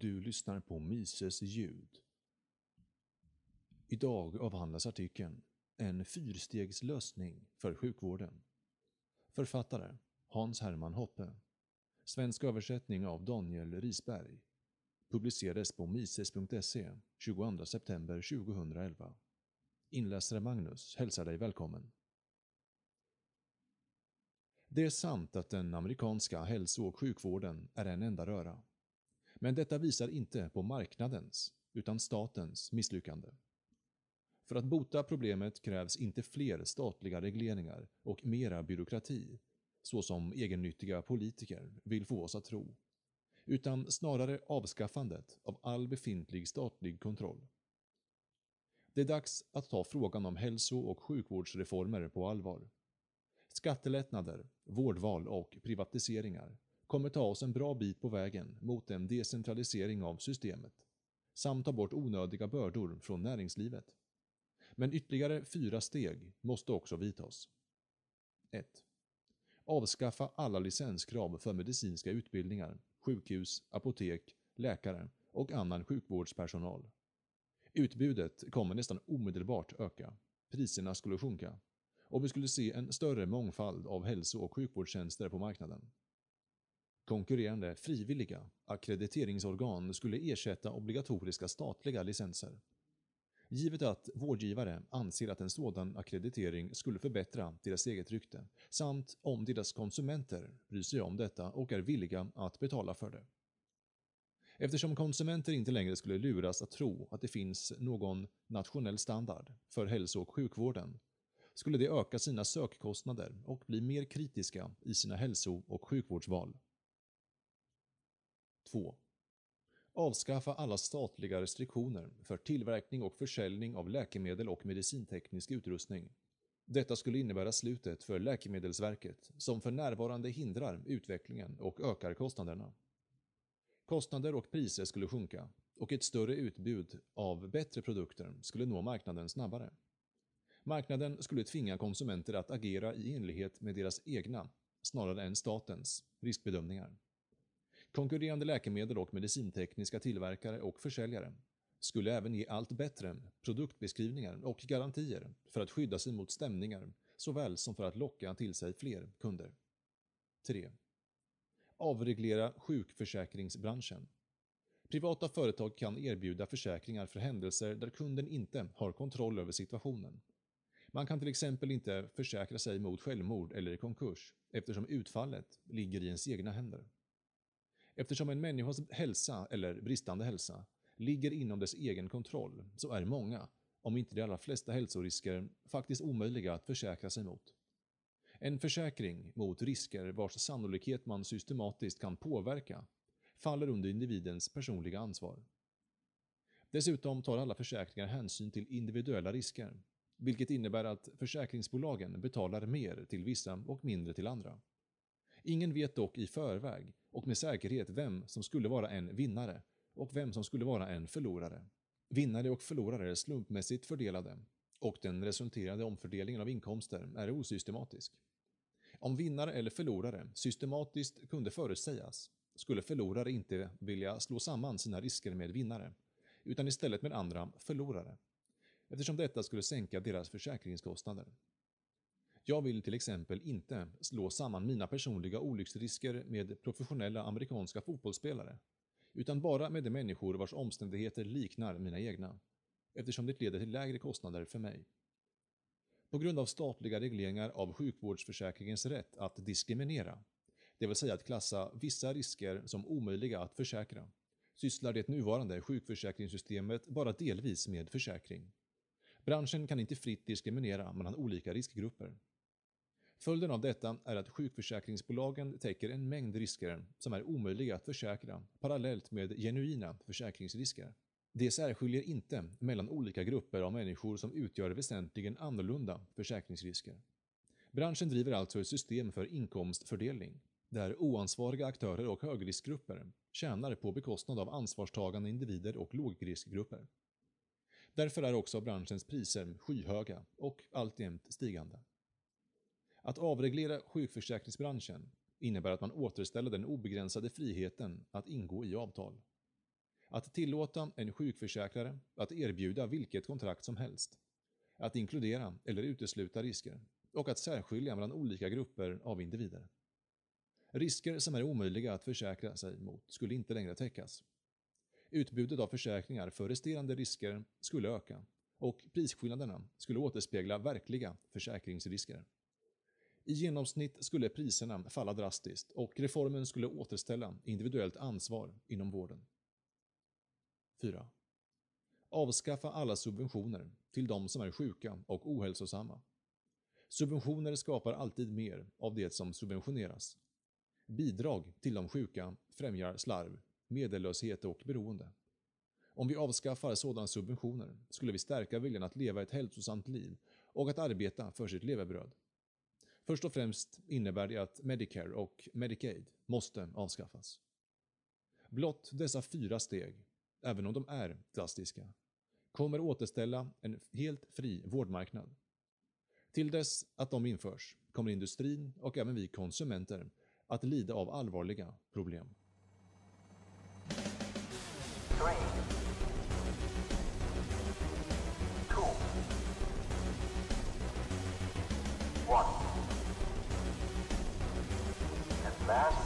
Du lyssnar på Mises ljud. Idag avhandlas artikeln En fyrstegslösning för sjukvården. Författare Hans Herman Hoppe. Svensk översättning av Daniel Risberg. Publicerades på mises.se 22 september 2011. Inläsare Magnus hälsar dig välkommen. Det är sant att den amerikanska hälso och sjukvården är en enda röra. Men detta visar inte på marknadens, utan statens misslyckande. För att bota problemet krävs inte fler statliga regleringar och mera byråkrati, så som egennyttiga politiker vill få oss att tro, utan snarare avskaffandet av all befintlig statlig kontroll. Det är dags att ta frågan om hälso och sjukvårdsreformer på allvar. Skattelättnader, vårdval och privatiseringar kommer ta oss en bra bit på vägen mot en decentralisering av systemet, samt ta bort onödiga bördor från näringslivet. Men ytterligare fyra steg måste också vidtas. 1. Avskaffa alla licenskrav för medicinska utbildningar, sjukhus, apotek, läkare och annan sjukvårdspersonal. Utbudet kommer nästan omedelbart öka, priserna skulle sjunka och vi skulle se en större mångfald av hälso och sjukvårdstjänster på marknaden. Konkurrerande frivilliga akkrediteringsorgan skulle ersätta obligatoriska statliga licenser. Givet att vårdgivare anser att en sådan akkreditering skulle förbättra deras eget rykte, samt om deras konsumenter bryr sig om detta och är villiga att betala för det. Eftersom konsumenter inte längre skulle luras att tro att det finns någon nationell standard för hälso och sjukvården skulle de öka sina sökkostnader och bli mer kritiska i sina hälso och sjukvårdsval. 2. Avskaffa alla statliga restriktioner för tillverkning och försäljning av läkemedel och medicinteknisk utrustning. Detta skulle innebära slutet för Läkemedelsverket, som för närvarande hindrar utvecklingen och ökar kostnaderna. Kostnader och priser skulle sjunka och ett större utbud av bättre produkter skulle nå marknaden snabbare. Marknaden skulle tvinga konsumenter att agera i enlighet med deras egna, snarare än statens, riskbedömningar. Konkurrerande läkemedel och medicintekniska tillverkare och försäljare skulle även ge allt bättre produktbeskrivningar och garantier för att skydda sig mot stämningar såväl som för att locka till sig fler kunder. 3. Avreglera sjukförsäkringsbranschen. Privata företag kan erbjuda försäkringar för händelser där kunden inte har kontroll över situationen. Man kan till exempel inte försäkra sig mot självmord eller konkurs eftersom utfallet ligger i ens egna händer. Eftersom en människas hälsa eller bristande hälsa ligger inom dess egen kontroll så är många, om inte de allra flesta hälsorisker, faktiskt omöjliga att försäkra sig mot. En försäkring mot risker vars sannolikhet man systematiskt kan påverka faller under individens personliga ansvar. Dessutom tar alla försäkringar hänsyn till individuella risker, vilket innebär att försäkringsbolagen betalar mer till vissa och mindre till andra. Ingen vet dock i förväg och med säkerhet vem som skulle vara en vinnare och vem som skulle vara en förlorare. Vinnare och förlorare är slumpmässigt fördelade och den resulterande omfördelningen av inkomster är osystematisk. Om vinnare eller förlorare systematiskt kunde förutsägas skulle förlorare inte vilja slå samman sina risker med vinnare, utan istället med andra förlorare, eftersom detta skulle sänka deras försäkringskostnader. Jag vill till exempel inte slå samman mina personliga olycksrisker med professionella amerikanska fotbollsspelare, utan bara med de människor vars omständigheter liknar mina egna, eftersom det leder till lägre kostnader för mig. På grund av statliga regleringar av sjukvårdsförsäkringens rätt att diskriminera, det vill säga att klassa vissa risker som omöjliga att försäkra, sysslar det nuvarande sjukförsäkringssystemet bara delvis med försäkring. Branschen kan inte fritt diskriminera mellan olika riskgrupper. Följden av detta är att sjukförsäkringsbolagen täcker en mängd risker som är omöjliga att försäkra parallellt med genuina försäkringsrisker. Det särskiljer inte mellan olika grupper av människor som utgör väsentligen annorlunda försäkringsrisker. Branschen driver alltså ett system för inkomstfördelning, där oansvariga aktörer och högriskgrupper tjänar på bekostnad av ansvarstagande individer och lågriskgrupper. Därför är också branschens priser skyhöga och alltjämt stigande. Att avreglera sjukförsäkringsbranschen innebär att man återställer den obegränsade friheten att ingå i avtal. Att tillåta en sjukförsäkrare att erbjuda vilket kontrakt som helst. Att inkludera eller utesluta risker och att särskilja mellan olika grupper av individer. Risker som är omöjliga att försäkra sig mot skulle inte längre täckas. Utbudet av försäkringar för resterande risker skulle öka och prisskillnaderna skulle återspegla verkliga försäkringsrisker. I genomsnitt skulle priserna falla drastiskt och reformen skulle återställa individuellt ansvar inom vården. 4. Avskaffa alla subventioner till de som är sjuka och ohälsosamma. Subventioner skapar alltid mer av det som subventioneras. Bidrag till de sjuka främjar slarv, medellöshet och beroende. Om vi avskaffar sådana subventioner skulle vi stärka viljan att leva ett hälsosamt liv och att arbeta för sitt levebröd. Först och främst innebär det att Medicare och Medicaid måste avskaffas. Blott dessa fyra steg, även om de är drastiska, kommer återställa en helt fri vårdmarknad. Till dess att de införs kommer industrin och även vi konsumenter att lida av allvarliga problem. Three. fast.